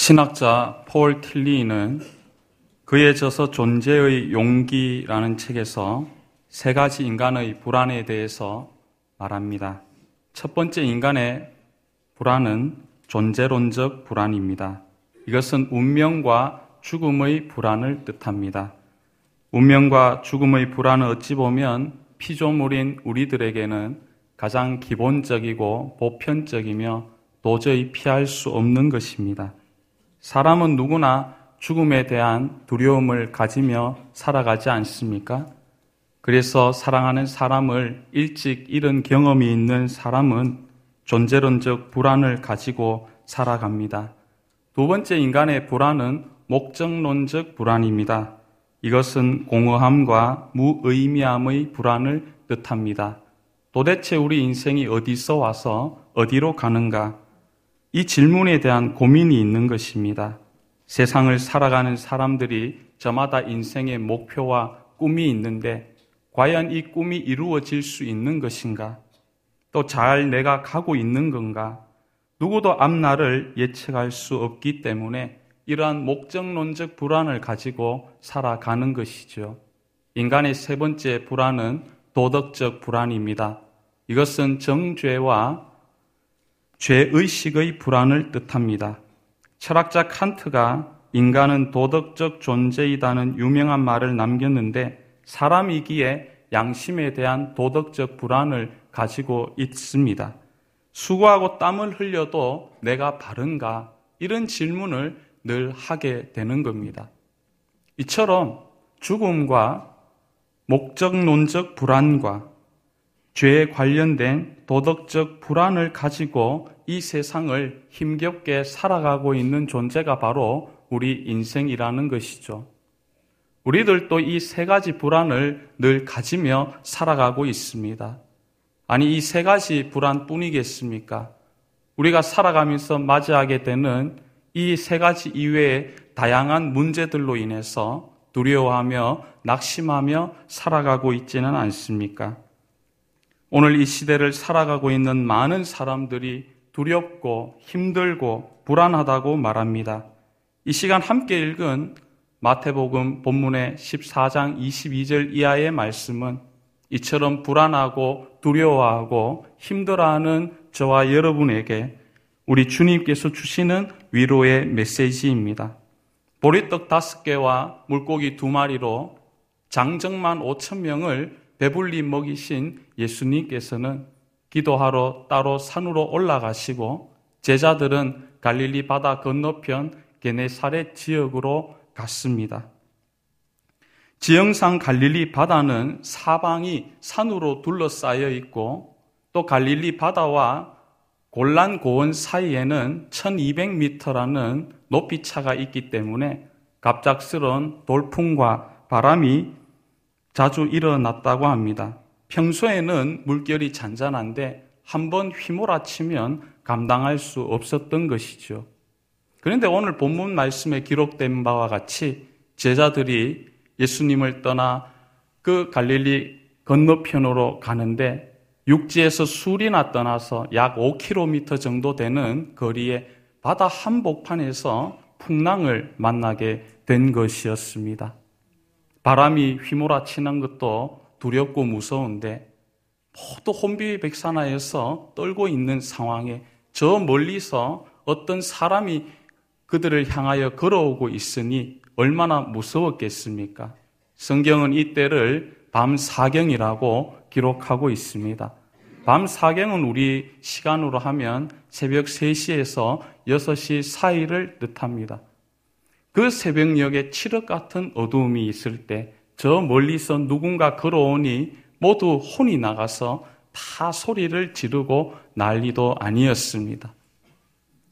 신학자 폴 틸리는 그에 져서 존재의 용기라는 책에서 세 가지 인간의 불안에 대해서 말합니다. 첫 번째 인간의 불안은 존재론적 불안입니다. 이것은 운명과 죽음의 불안을 뜻합니다. 운명과 죽음의 불안은 어찌 보면 피조물인 우리들에게는 가장 기본적이고 보편적이며 도저히 피할 수 없는 것입니다. 사람은 누구나 죽음에 대한 두려움을 가지며 살아가지 않습니까? 그래서 사랑하는 사람을 일찍 잃은 경험이 있는 사람은 존재론적 불안을 가지고 살아갑니다. 두 번째 인간의 불안은 목적론적 불안입니다. 이것은 공허함과 무의미함의 불안을 뜻합니다. 도대체 우리 인생이 어디서 와서 어디로 가는가? 이 질문에 대한 고민이 있는 것입니다. 세상을 살아가는 사람들이 저마다 인생의 목표와 꿈이 있는데 과연 이 꿈이 이루어질 수 있는 것인가? 또 잘 내가 가고 있는 건가? 누구도 앞날을 예측할 수 없기 때문에 이러한 목적론적 불안을 가지고 살아가는 것이죠. 인간의 세 번째 불안은 도덕적 불안입니다. 이것은 정죄와 죄의식의 불안을 뜻합니다. 철학자 칸트가 인간은 도덕적 존재이다는 유명한 말을 남겼는데 사람이기에 양심에 대한 도덕적 불안을 가지고 있습니다. 수고하고 땀을 흘려도 내가 바른가? 이런 질문을 늘 하게 되는 겁니다. 이처럼 죽음과 목적론적 불안과 죄에 관련된 도덕적 불안을 가지고 이 세상을 힘겹게 살아가고 있는 존재가 바로 우리 인생이라는 것이죠. 우리들도 이 세 가지 불안을 늘 가지며 살아가고 있습니다. 아니, 이 세 가지 불안 뿐이겠습니까? 우리가 살아가면서 맞이하게 되는 이 세 가지 이외의 다양한 문제들로 인해서 두려워하며 낙심하며 살아가고 있지는 않습니까? 오늘 이 시대를 살아가고 있는 많은 사람들이 두렵고 힘들고 불안하다고 말합니다. 이 시간 함께 읽은 마태복음 본문의 14장 22절 이하의 말씀은 이처럼 불안하고 두려워하고 힘들어하는 저와 여러분에게 우리 주님께서 주시는 위로의 메시지입니다. 보리떡 다섯 개와 물고기 두 마리로 장정만 5천 명을 배불리 먹이신 예수님께서는 기도하러 따로 산으로 올라가시고 제자들은 갈릴리 바다 건너편 게네사렛 지역으로 갔습니다. 지형상 갈릴리 바다는 사방이 산으로 둘러싸여 있고 또 갈릴리 바다와 골란 고원 사이에는 1200m라는 높이 차가 있기 때문에 갑작스러운 돌풍과 바람이 자주 일어났다고 합니다. 평소에는 물결이 잔잔한데 한 번 휘몰아치면 감당할 수 없었던 것이죠. 그런데 오늘 본문 말씀에 기록된 바와 같이 제자들이 예수님을 떠나 그 갈릴리 건너편으로 가는데 육지에서 술이나 떠나서 약 5km 정도 되는 거리에 바다 한복판에서 풍랑을 만나게 된 것이었습니다. 바람이 휘몰아치는 것도 두렵고 무서운데 모두 혼비백산하여서 떨고 있는 상황에 저 멀리서 어떤 사람이 그들을 향하여 걸어오고 있으니 얼마나 무서웠겠습니까? 성경은 이때를 밤 사경이라고 기록하고 있습니다. 밤 사경은 우리 시간으로 하면 새벽 3시에서 6시 사이를 뜻합니다. 그 새벽녘에 칠흑 같은 어두움이 있을 때 저 멀리서 누군가 걸어오니 모두 혼이 나가서 다 소리를 지르고 난리도 아니었습니다.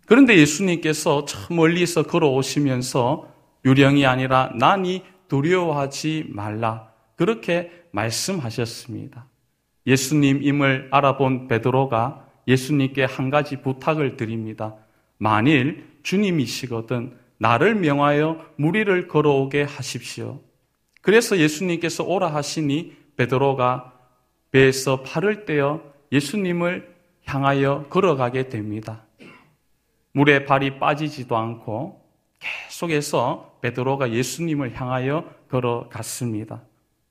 그런데 예수님께서 저 멀리서 걸어오시면서 유령이 아니라 난이 두려워하지 말라. 그렇게 말씀하셨습니다. 예수님임을 알아본 베드로가 예수님께 한 가지 부탁을 드립니다. 만일 주님이시거든 나를 명하여 무리를 걸어오게 하십시오. 그래서 예수님께서 오라 하시니 베드로가 배에서 팔을 떼어 예수님을 향하여 걸어가게 됩니다. 물에 발이 빠지지도 않고 계속해서 베드로가 예수님을 향하여 걸어갔습니다.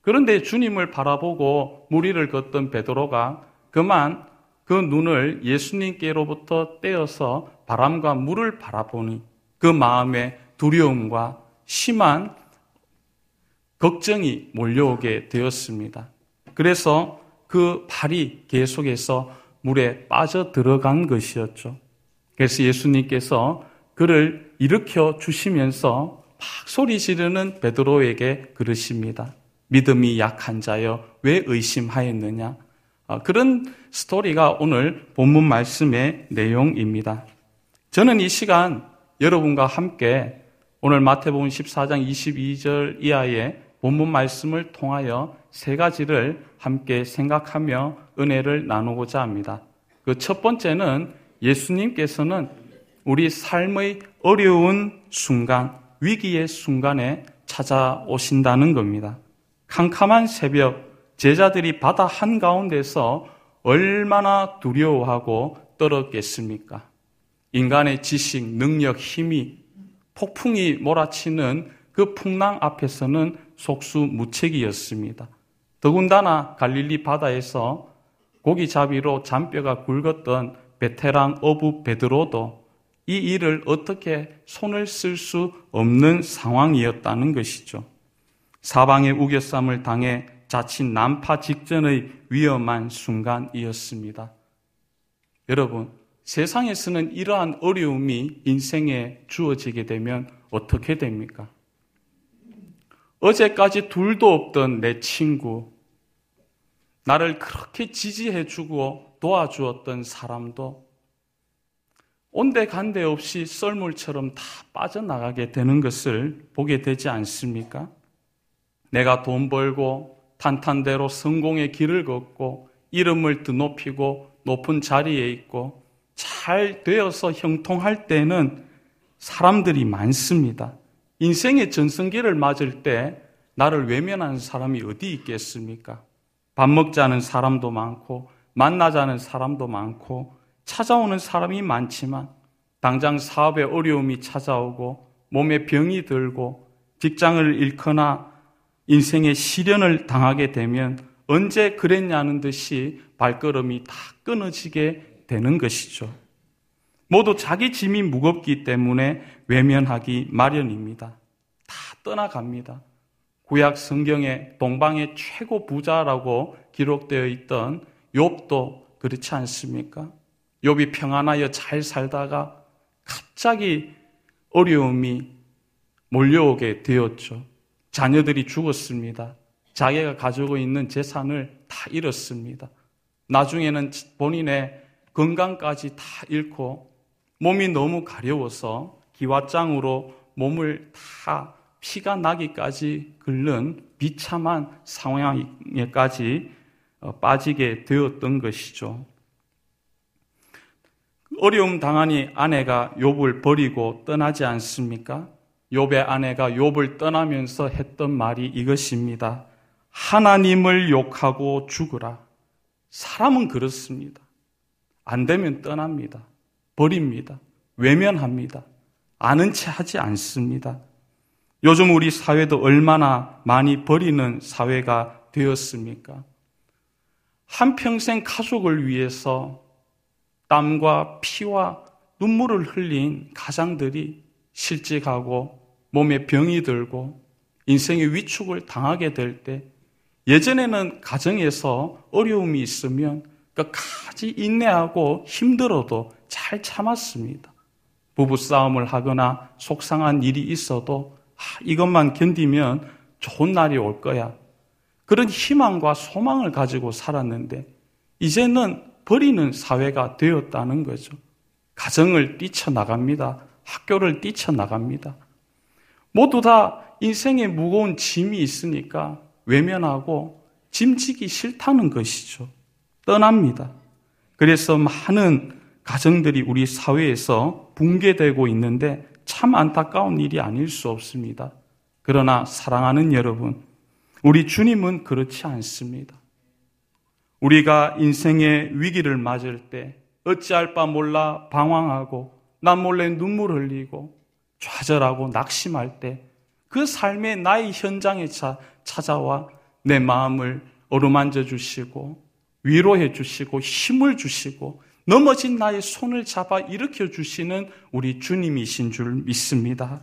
그런데 주님을 바라보고 무리를 걷던 베드로가 그만 그 눈을 예수님께로부터 떼어서 바람과 물을 바라보니 그 마음에 두려움과 심한 걱정이 몰려오게 되었습니다. 그래서 그 발이 계속해서 물에 빠져 들어간 것이었죠. 그래서 예수님께서 그를 일으켜 주시면서 막 소리 지르는 베드로에게 그러십니다. 믿음이 약한 자여 왜 의심하였느냐? 아, 그런 스토리가 오늘 본문 말씀의 내용입니다. 저는 이 시간 여러분과 함께 오늘 마태복음 14장 22절 이하의 본문 말씀을 통하여 세 가지를 함께 생각하며 은혜를 나누고자 합니다. 그 첫 번째는 예수님께서는 우리 삶의 어려운 순간, 위기의 순간에 찾아오신다는 겁니다. 캄캄한 새벽, 제자들이 바다 한가운데서 얼마나 두려워하고 떨었겠습니까? 인간의 지식, 능력, 힘이 폭풍이 몰아치는 그 풍랑 앞에서는 속수무책이었습니다. 더군다나 갈릴리 바다에서 고기잡이로 잔뼈가 굵었던 베테랑 어부 베드로도 이 일을 어떻게 손을 쓸 수 없는 상황이었다는 것이죠. 사방의 우겨쌈을 당해 자칫 난파 직전의 위험한 순간이었습니다. 여러분, 세상에서는 이러한 어려움이 인생에 주어지게 되면 어떻게 됩니까? 어제까지 둘도 없던 내 친구, 나를 그렇게 지지해주고 도와주었던 사람도 온데간데 없이 썰물처럼 다 빠져나가게 되는 것을 보게 되지 않습니까? 내가 돈 벌고 탄탄대로 성공의 길을 걷고 이름을 드높이고 높은 자리에 있고 잘 되어서 형통할 때는 사람들이 많습니다. 인생의 전성기를 맞을 때 나를 외면하는 사람이 어디 있겠습니까? 밥 먹자는 사람도 많고 만나자는 사람도 많고 찾아오는 사람이 많지만 당장 사업에 어려움이 찾아오고 몸에 병이 들고 직장을 잃거나 인생의 시련을 당하게 되면 언제 그랬냐는 듯이 발걸음이 다 끊어지게 되는 것이죠. 모두 자기 짐이 무겁기 때문에 외면하기 마련입니다. 다 떠나갑니다. 구약 성경에 동방의 최고 부자라고 기록되어 있던 욥도 그렇지 않습니까? 욥이 평안하여 잘 살다가 갑자기 어려움이 몰려오게 되었죠. 자녀들이 죽었습니다. 자기가 가지고 있는 재산을 다 잃었습니다. 나중에는 본인의 건강까지 다 잃고 몸이 너무 가려워서 기와장으로 몸을 다 피가 나기까지 긁는 비참한 상황에까지 어, 빠지게 되었던 것이죠. 어려움 당하니 아내가 욥을 버리고 떠나지 않습니까? 욥의 아내가 욥을 떠나면서 했던 말이 이것입니다. 하나님을 욕하고 죽으라. 사람은 그렇습니다. 안 되면 떠납니다. 버립니다. 외면합니다. 아는 채 하지 않습니다. 요즘 우리 사회도 얼마나 많이 버리는 사회가 되었습니까? 한평생 가족을 위해서 땀과 피와 눈물을 흘린 가장들이 실직하고 몸에 병이 들고 인생의 위축을 당하게 될 때 예전에는 가정에서 어려움이 있으면 끝까지 인내하고 힘들어도 잘 참았습니다. 부부 싸움을 하거나 속상한 일이 있어도 아, 이것만 견디면 좋은 날이 올 거야. 그런 희망과 소망을 가지고 살았는데 이제는 버리는 사회가 되었다는 거죠. 가정을 뛰쳐나갑니다. 학교를 뛰쳐나갑니다. 모두 다 인생에 무거운 짐이 있으니까 외면하고 짐지기 싫다는 것이죠. 떠납니다. 그래서 많은 가정들이 우리 사회에서 붕괴되고 있는데 참 안타까운 일이 아닐 수 없습니다. 그러나 사랑하는 여러분, 우리 주님은 그렇지 않습니다. 우리가 인생의 위기를 맞을 때 어찌할 바 몰라 방황하고 남 몰래 눈물 흘리고 좌절하고 낙심할 때 그 삶의 나의 현장에 차, 찾아와 내 마음을 어루만져 주시고 위로해 주시고 힘을 주시고 넘어진 나의 손을 잡아 일으켜 주시는 우리 주님이신 줄 믿습니다.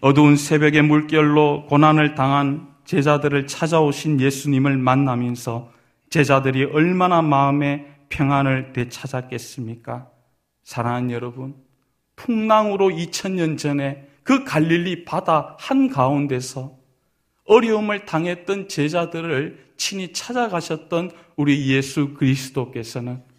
어두운 새벽의 물결로 고난을 당한 제자들을 찾아오신 예수님을 만나면서 제자들이 얼마나 마음의 평안을 되찾았겠습니까? 사랑하는 여러분, 풍랑으로 2000년 전에 그 갈릴리 바다 한가운데서 어려움을 당했던 제자들을 친히 찾아가셨던 우리 예수 그리스도께서는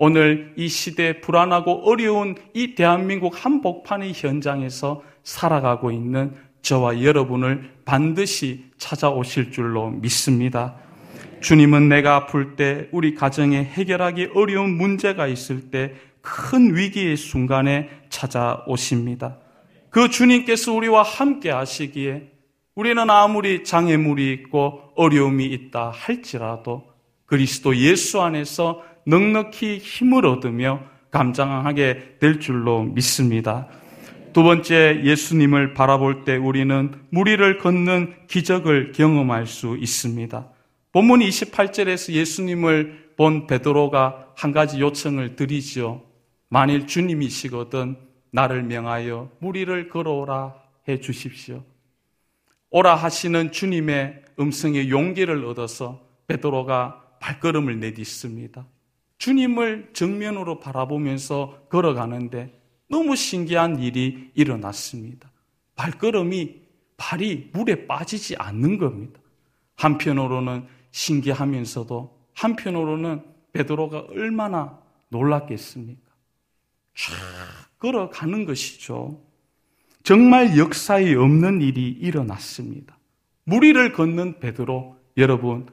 오늘 이 시대 불안하고 어려운 이 대한민국 한복판의 현장에서 살아가고 있는 저와 여러분을 반드시 찾아오실 줄로 믿습니다. 주님은 내가 아플 때, 우리 가정에 해결하기 어려운 문제가 있을 때, 큰 위기의 순간에 찾아오십니다. 그 주님께서 우리와 함께 하시기에 우리는 아무리 장애물이 있고 어려움이 있다 할지라도 그리스도 예수 안에서 넉넉히 힘을 얻으며 감장하게 될 줄로 믿습니다. 두 번째 예수님을 바라볼 때 우리는 무리를 걷는 기적을 경험할 수 있습니다. 본문 28절에서 예수님을 본 베드로가 한 가지 요청을 드리죠. 만일 주님이시거든 나를 명하여 무리를 걸어오라 해 주십시오. 오라 하시는 주님의 음성에 용기를 얻어서 베드로가 발걸음을 내딛습니다. 주님을 정면으로 바라보면서 걸어가는데 너무 신기한 일이 일어났습니다. 발걸음이 발이 물에 빠지지 않는 겁니다. 한편으로는 신기하면서도 한편으로는 베드로가 얼마나 놀랐겠습니까? 쫙 걸어가는 것이죠. 정말 역사에 없는 일이 일어났습니다. 무리를 걷는 베드로 여러분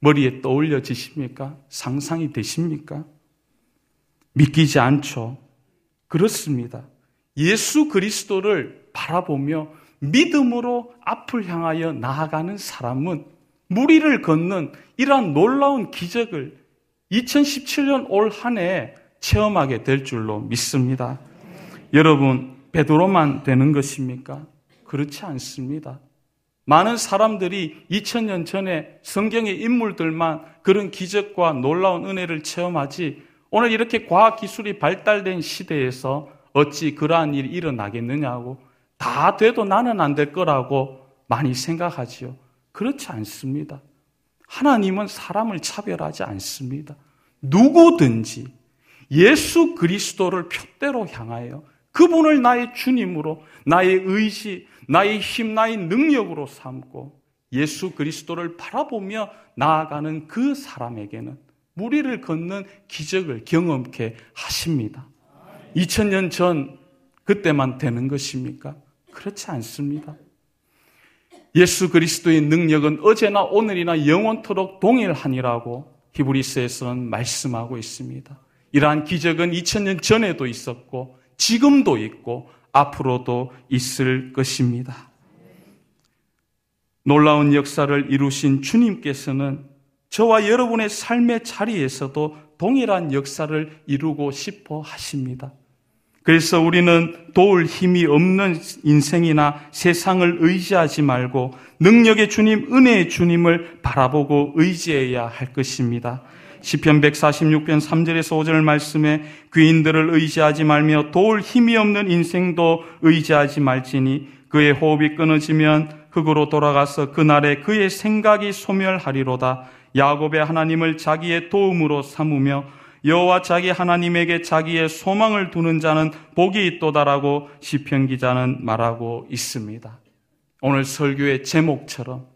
머리에 떠올려지십니까? 상상이 되십니까? 믿기지 않죠. 그렇습니다. 예수 그리스도를 바라보며 믿음으로 앞을 향하여 나아가는 사람은 무리를 걷는 이러한 놀라운 기적을 2017년 올 한 해 체험하게 될 줄로 믿습니다. 여러분, 베드로만 되는 것입니까? 그렇지 않습니다. 많은 사람들이 2000년 전에 성경의 인물들만 그런 기적과 놀라운 은혜를 체험하지 오늘 이렇게 과학 기술이 발달된 시대에서 어찌 그러한 일이 일어나겠느냐고 다 돼도 나는 안 될 거라고 많이 생각하지요. 그렇지 않습니다. 하나님은 사람을 차별하지 않습니다. 누구든지 예수 그리스도를 표대로 향하여 그분을 나의 주님으로 나의 의지, 나의 힘, 나의 능력으로 삼고 예수 그리스도를 바라보며 나아가는 그 사람에게는 무리를 걷는 기적을 경험케 하십니다. 2000년 전 그때만 되는 것입니까? 그렇지 않습니다. 예수 그리스도의 능력은 어제나 오늘이나 영원토록 동일하니라고 히브리스에서는 말씀하고 있습니다. 이러한 기적은 2000년 전에도 있었고 지금도 있고 앞으로도 있을 것입니다. 놀라운 역사를 이루신 주님께서는 저와 여러분의 삶의 자리에서도 동일한 역사를 이루고 싶어 하십니다. 그래서 우리는 도울 힘이 없는 인생이나 세상을 의지하지 말고 능력의 주님, 은혜의 주님을 바라보고 의지해야 할 것입니다. 시편 146편 3절에서 5절 말씀에 귀인들을 의지하지 말며 도울 힘이 없는 인생도 의지하지 말지니 그의 호흡이 끊어지면 흙으로 돌아가서 그날에 그의 생각이 소멸하리로다. 야곱의 하나님을 자기의 도움으로 삼으며 여호와 자기 하나님에게 자기의 소망을 두는 자는 복이 있도다라고 시편 기자는 말하고 있습니다. 오늘 설교의 제목처럼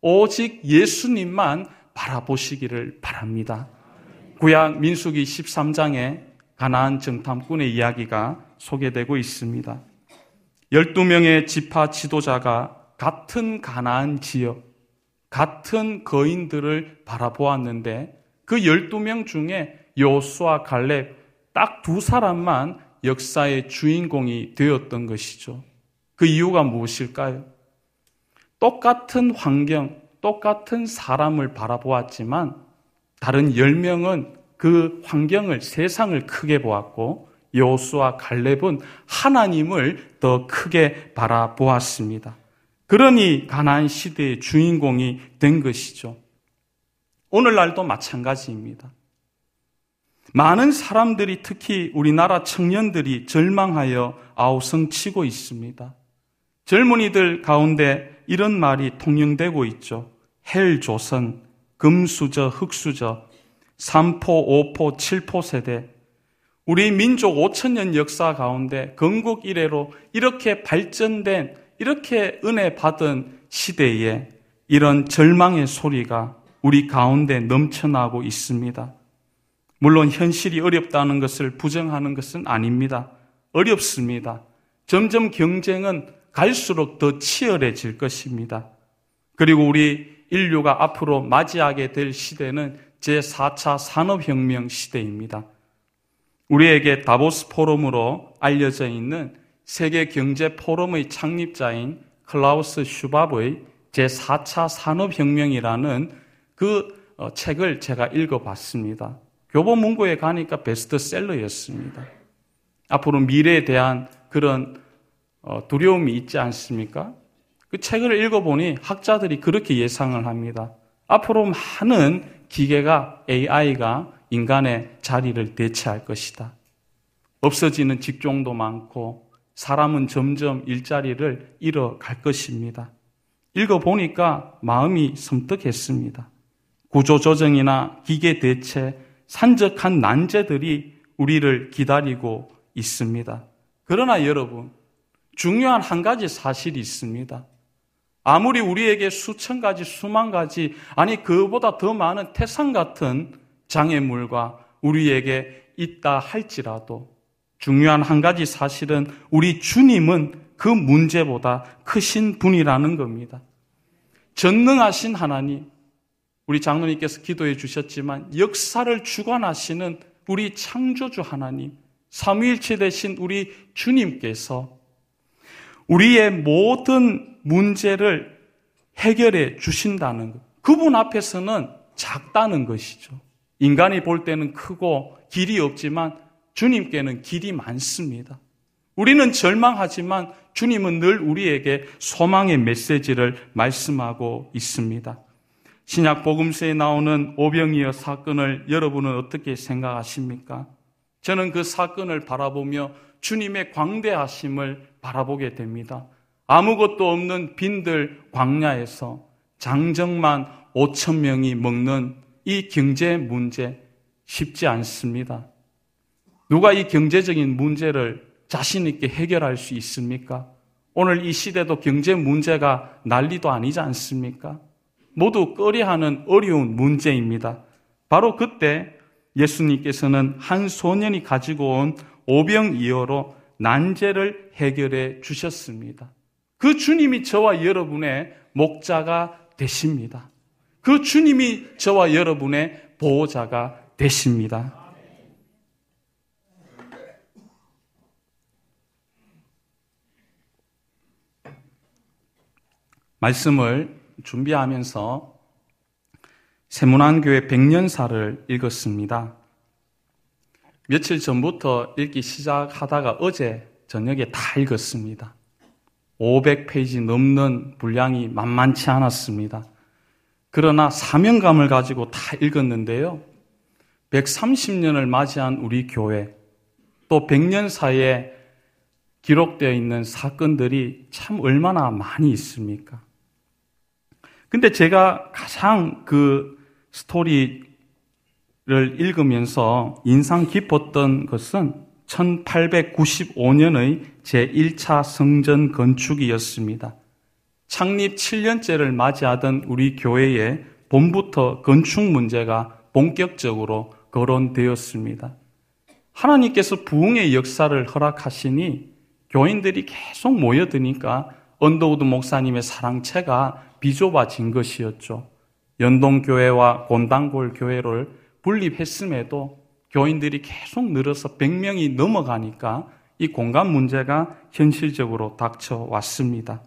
오직 예수님만 바라보시기를 바랍니다. 구약 민수기 13장에 가나안 정탐꾼의 이야기가 소개되고 있습니다. 12명의 지파 지도자가 같은 가나안 지역, 같은 거인들을 바라보았는데 그 12명 중에 요수와 갈렙 딱 두 사람만 역사의 주인공이 되었던 것이죠. 그 이유가 무엇일까요? 똑같은 환경, 똑같은 사람을 바라보았지만 다른 10명은 그 환경을, 세상을 크게 보았고 여호수와 갈렙은 하나님을 더 크게 바라보았습니다. 그러니 가나안 시대의 주인공이 된 것이죠. 오늘날도 마찬가지입니다. 많은 사람들이 특히 우리나라 청년들이 절망하여 아우성치고 있습니다. 젊은이들 가운데 이런 말이 통용되고 있죠. 헬조선, 금수저, 흑수저, 3포, 5포, 7포 세대. 우리 민족 5천년 역사 가운데 건국 이래로 이렇게 발전된, 이렇게 은혜 받은 시대에 이런 절망의 소리가 우리 가운데 넘쳐나고 있습니다. 물론 현실이 어렵다는 것을 부정하는 것은 아닙니다. 어렵습니다. 점점 경쟁은 갈수록 더 치열해질 것입니다. 그리고 우리 인류가 앞으로 맞이하게 될 시대는 제4차 산업혁명 시대입니다. 우리에게 다보스 포럼으로 알려져 있는 세계 경제 포럼의 창립자인 클라우스 슈밥의 제4차 산업혁명이라는 그 어, 책을 제가 읽어봤습니다. 교보문고에 가니까 베스트셀러였습니다. 앞으로 미래에 대한 그런 어, 두려움이 있지 않습니까? 그 책을 읽어보니 학자들이 그렇게 예상을 합니다. 앞으로 많은 기계가 AI가 인간의 자리를 대체할 것이다. 없어지는 직종도 많고 사람은 점점 일자리를 잃어갈 것입니다. 읽어보니까 마음이 섬뜩했습니다. 구조조정이나 기계 대체, 산적한 난제들이 우리를 기다리고 있습니다. 그러나 여러분, 중요한 한 가지 사실이 있습니다. 아무리 우리에게 수천 가지, 수만 가지, 아니, 그보다 더 많은 태산 같은 장애물과 우리에게 있다 할지라도 중요한 한 가지 사실은 우리 주님은 그 문제보다 크신 분이라는 겁니다. 전능하신 하나님, 우리 장로님께서 기도해 주셨지만 역사를 주관하시는 우리 창조주 하나님, 삼위일체 되신 우리 주님께서 우리의 모든 문제를 해결해 주신다는 것. 그분 앞에서는 작다는 것이죠. 인간이 볼 때는 크고 길이 없지만 주님께는 길이 많습니다. 우리는 절망하지만 주님은 늘 우리에게 소망의 메시지를 말씀하고 있습니다. 신약 복음서에 나오는 오병이어 사건을 여러분은 어떻게 생각하십니까? 저는 그 사건을 바라보며 주님의 광대하심을 바라보게 됩니다. 아무것도 없는 빈들 광야에서 장정만 5천 명이 먹는 이 경제 문제 쉽지 않습니다. 누가 이 경제적인 문제를 자신 있게 해결할 수 있습니까? 오늘 이 시대도 경제 문제가 난리도 아니지 않습니까? 모두 꺼려하는 어려운 문제입니다. 바로 그때 예수님께서는 한 소년이 가지고 온 오병이어로 난제를 해결해 주셨습니다. 그 주님이 저와 여러분의 목자가 되십니다. 그 주님이 저와 여러분의 보호자가 되십니다. 말씀을 준비하면서 세문안교회 백년사를 읽었습니다. 며칠 전부터 읽기 시작하다가 어제 저녁에 다 읽었습니다. 500페이지 넘는 분량이 만만치 않았습니다. 그러나 사명감을 가지고 다 읽었는데요. 130년을 맞이한 우리 교회, 또 100년 사이에 기록되어 있는 사건들이 참 얼마나 많이 있습니까? 근데 제가 가장 그 스토리를 읽으면서 인상 깊었던 것은 1895년의 제1차 성전 건축이었습니다. 창립 7년째를 맞이하던 우리 교회에 봄부터 건축 문제가 본격적으로 거론되었습니다. 하나님께서 부흥의 역사를 허락하시니 교인들이 계속 모여드니까 언더우드 목사님의 사랑채가 비좁아진 것이었죠. 연동교회와 곤단골 교회를 분립했음에도 교인들이 계속 늘어서 100명이 넘어가니까 이 공간 문제가 현실적으로 닥쳐왔습니다.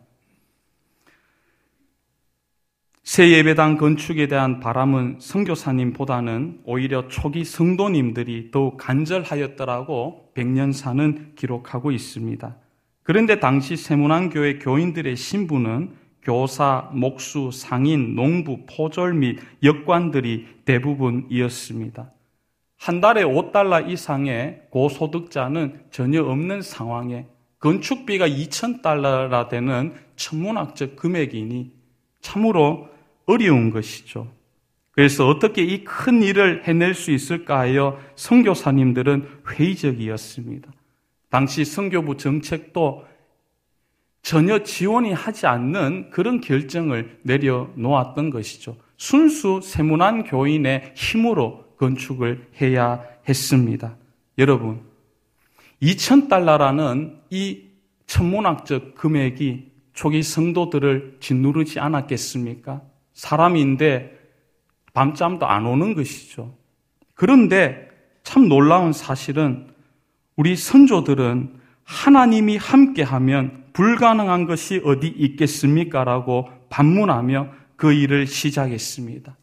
새 예배당 건축에 대한 바람은 선교사님보다는 오히려 초기 성도님들이 더욱 간절하였더라고 백년사는 기록하고 있습니다. 그런데 당시 세문안교회 교인들의 신부는 교사, 목수, 상인, 농부, 포졸 및 역관들이 대부분이었습니다. 한 달에 5달러 이상의 고소득자는 전혀 없는 상황에 건축비가 2,000달러라 되는 천문학적 금액이니 참으로 어려운 것이죠. 그래서 어떻게 이 큰 일을 해낼 수 있을까 하여 선교사님들은 회의적이었습니다. 당시 선교부 정책도 전혀 지원이 하지 않는 그런 결정을 내려놓았던 것이죠. 순수 세문안 교인의 힘으로 건축을 해야 했습니다. 여러분, 2,000달러라는 이 천문학적 금액이 초기 성도들을 짓누르지 않았겠습니까? 사람인데 밤잠도 안 오는 것이죠. 그런데 참 놀라운 사실은 우리 선조들은 하나님이 함께하면 불가능한 것이 어디 있겠습니까? 라고 반문하며 그 일을 시작했습니다.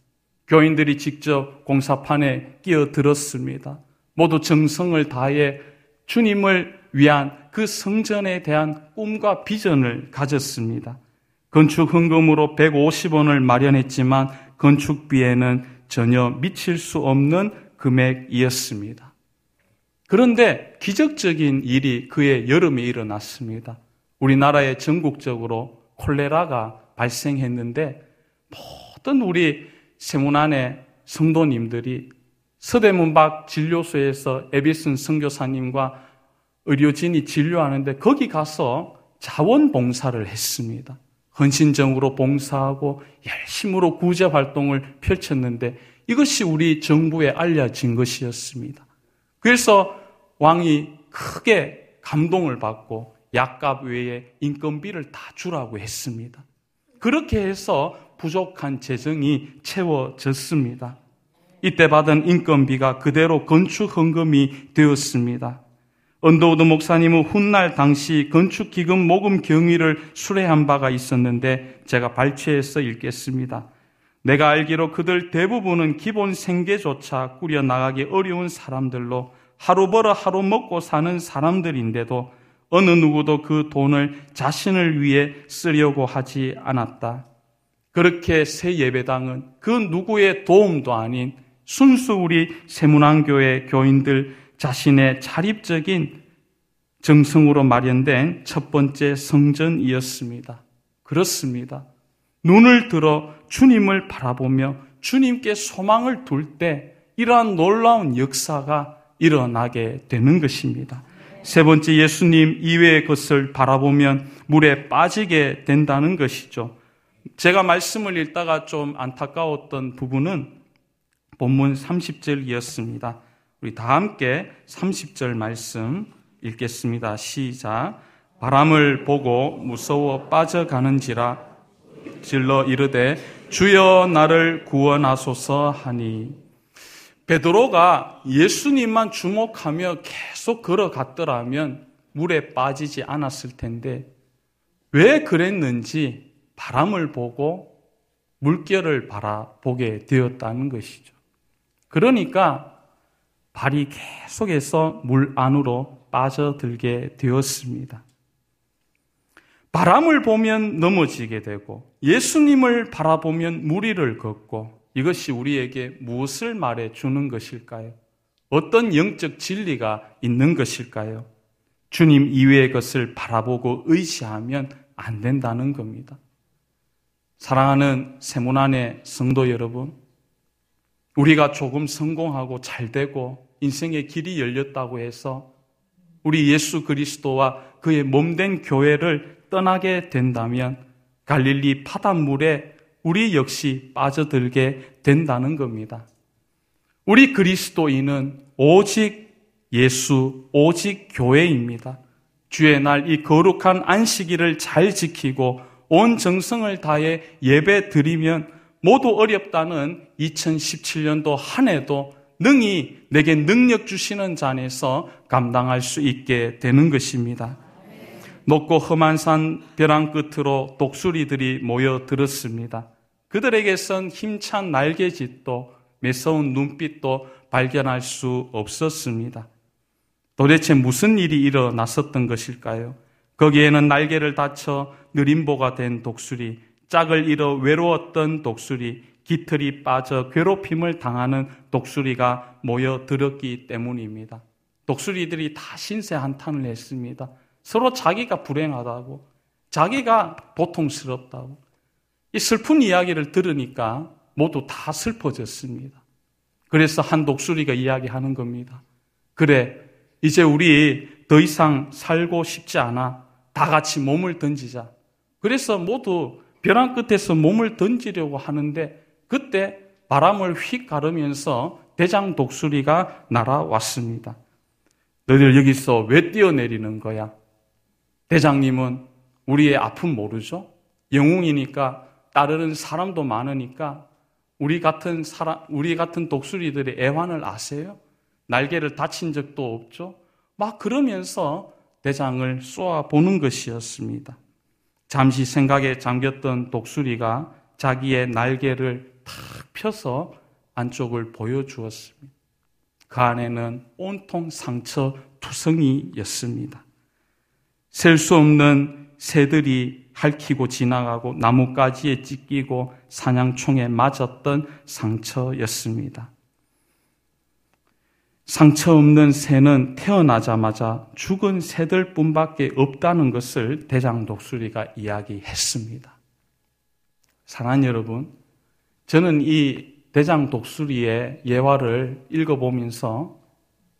교인들이 직접 공사판에 끼어들었습니다. 모두 정성을 다해 주님을 위한 그 성전에 대한 꿈과 비전을 가졌습니다. 건축 헌금으로 150원을 마련했지만 건축비에는 전혀 미칠 수 없는 금액이었습니다. 그런데 기적적인 일이 그의 여름에 일어났습니다. 우리나라에 전국적으로 콜레라가 발생했는데 모든 우리 세문안의 성도님들이 서대문 밖 진료소에서 에비슨 선교사님과 의료진이 진료하는데 거기 가서 자원봉사를 했습니다. 헌신적으로 봉사하고 열심으로 구제 활동을 펼쳤는데 이것이 우리 정부에 알려진 것이었습니다. 그래서 왕이 크게 감동을 받고 약값 외에 인건비를 다 주라고 했습니다. 그렇게 해서 부족한 재정이 채워졌습니다. 이때 받은 인건비가 그대로 건축 헌금이 되었습니다. 언더우드 목사님은 훗날 당시 건축기금 모금 경위를 술회한 바가 있었는데 제가 발췌해서 읽겠습니다. 내가 알기로 그들 대부분은 기본 생계조차 꾸려나가기 어려운 사람들로 하루 벌어 하루 먹고 사는 사람들인데도 어느 누구도 그 돈을 자신을 위해 쓰려고 하지 않았다. 그렇게 새 예배당은 그 누구의 도움도 아닌 순수 우리 세문안교회 교인들 자신의 자립적인 정성으로 마련된 첫 번째 성전이었습니다. 그렇습니다. 눈을 들어 주님을 바라보며 주님께 소망을 둘 때 이러한 놀라운 역사가 일어나게 되는 것입니다. 세 번째 예수님 이외의 것을 바라보면 물에 빠지게 된다는 것이죠. 제가 말씀을 읽다가 좀 안타까웠던 부분은 본문 30절이었습니다. 우리 다 함께 30절 말씀 읽겠습니다. 시작. 바람을 보고 무서워 빠져가는지라 질러 이르되 주여 나를 구원하소서 하니 베드로가 예수님만 주목하며 계속 걸어갔더라면 물에 빠지지 않았을 텐데 왜 그랬는지 바람을 보고 물결을 바라보게 되었다는 것이죠. 그러니까 발이 계속해서 물 안으로 빠져들게 되었습니다. 바람을 보면 넘어지게 되고 예수님을 바라보면 무리를 걷고 이것이 우리에게 무엇을 말해 주는 것일까요? 어떤 영적 진리가 있는 것일까요? 주님 이외의 것을 바라보고 의지하면 안 된다는 겁니다. 사랑하는 세문안의 성도 여러분, 우리가 조금 성공하고 잘 되고 인생의 길이 열렸다고 해서 우리 예수 그리스도와 그의 몸된 교회를 떠나게 된다면 갈릴리 파단물에 우리 역시 빠져들게 된다는 겁니다. 우리 그리스도인은 오직 예수, 오직 교회입니다. 주의 날 이 거룩한 안식일을 잘 지키고 온 정성을 다해 예배 드리면 모두 어렵다는 2017년도 한 해도 능히 내게 능력 주시는 잔에서 감당할 수 있게 되는 것입니다. 높고 험한 산 벼랑 끝으로 독수리들이 모여 들었습니다. 그들에게선 힘찬 날개짓도 매서운 눈빛도 발견할 수 없었습니다. 도대체 무슨 일이 일어났었던 것일까요? 거기에는 날개를 다쳐 느림보가 된 독수리, 짝을 잃어 외로웠던 독수리, 깃털이 빠져 괴롭힘을 당하는 독수리가 모여들었기 때문입니다. 독수리들이 다 신세 한탄을 했습니다. 서로 자기가 불행하다고, 자기가 보통스럽다고. 이 슬픈 이야기를 들으니까 모두 다 슬퍼졌습니다. 그래서 한 독수리가 이야기하는 겁니다. 그래, 이제 우리 더 이상 살고 싶지 않아. 다 같이 몸을 던지자. 그래서 모두 벼랑 끝에서 몸을 던지려고 하는데 그때 바람을 휙 가르면서 대장 독수리가 날아왔습니다. 너희들 여기서 왜 뛰어내리는 거야? 대장님은 우리의 아픔 모르죠? 영웅이니까 따르는 사람도 많으니까 우리 같은 사람, 우리 같은 독수리들의 애환을 아세요? 날개를 다친 적도 없죠? 막 그러면서 대장을 쏘아 보는 것이었습니다. 잠시 생각에 잠겼던 독수리가 자기의 날개를 탁 펴서 안쪽을 보여주었습니다. 그 안에는 온통 상처 투성이였습니다. 셀 수 없는 새들이 핥히고 지나가고 나뭇가지에 찢기고 사냥총에 맞았던 상처였습니다. 상처 없는 새는 태어나자마자 죽은 새들 뿐밖에 없다는 것을 대장 독수리가 이야기했습니다. 사랑 여러분, 저는 이 대장 독수리의 예화를 읽어보면서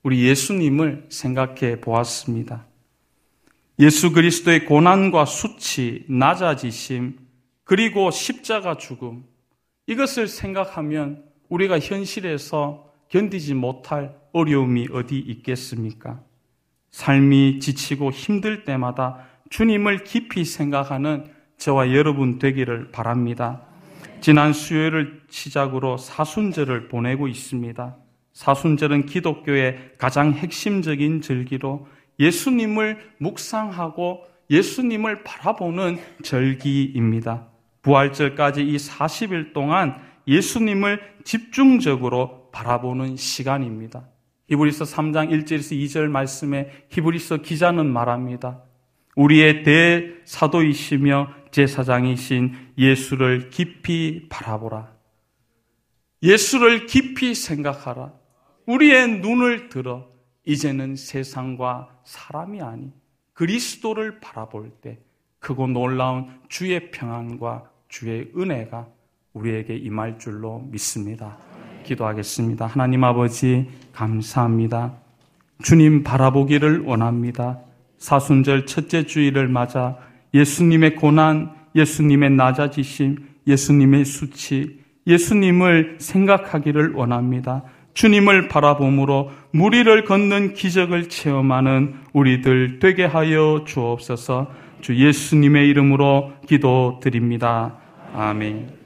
우리 예수님을 생각해 보았습니다. 예수 그리스도의 고난과 수치, 낮아지심, 그리고 십자가 죽음, 이것을 생각하면 우리가 현실에서 견디지 못할 어려움이 어디 있겠습니까? 삶이 지치고 힘들 때마다 주님을 깊이 생각하는 저와 여러분 되기를 바랍니다. 지난 수요일을 시작으로 사순절을 보내고 있습니다. 사순절은 기독교의 가장 핵심적인 절기로 예수님을 묵상하고 예수님을 바라보는 절기입니다. 부활절까지 이 40일 동안 예수님을 집중적으로 바라보는 시간입니다. 히브리서 3장 1절에서 2절 말씀에 히브리서 기자는 말합니다. 우리의 대사도이시며 제사장이신 예수를 깊이 바라보라. 예수를 깊이 생각하라. 우리의 눈을 들어 이제는 세상과 사람이 아닌 그리스도를 바라볼 때 크고 놀라운 주의 평안과 주의 은혜가 우리에게 임할 줄로 믿습니다. 기도하겠습니다. 하나님 아버지, 감사합니다. 주님 바라보기를 원합니다. 사순절 첫째 주일을 맞아 예수님의 고난, 예수님의 낮아지심, 예수님의 수치, 예수님을 생각하기를 원합니다. 주님을 바라봄으로 무리를 걷는 기적을 체험하는 우리들 되게 하여 주옵소서 주 예수님의 이름으로 기도드립니다. 아멘.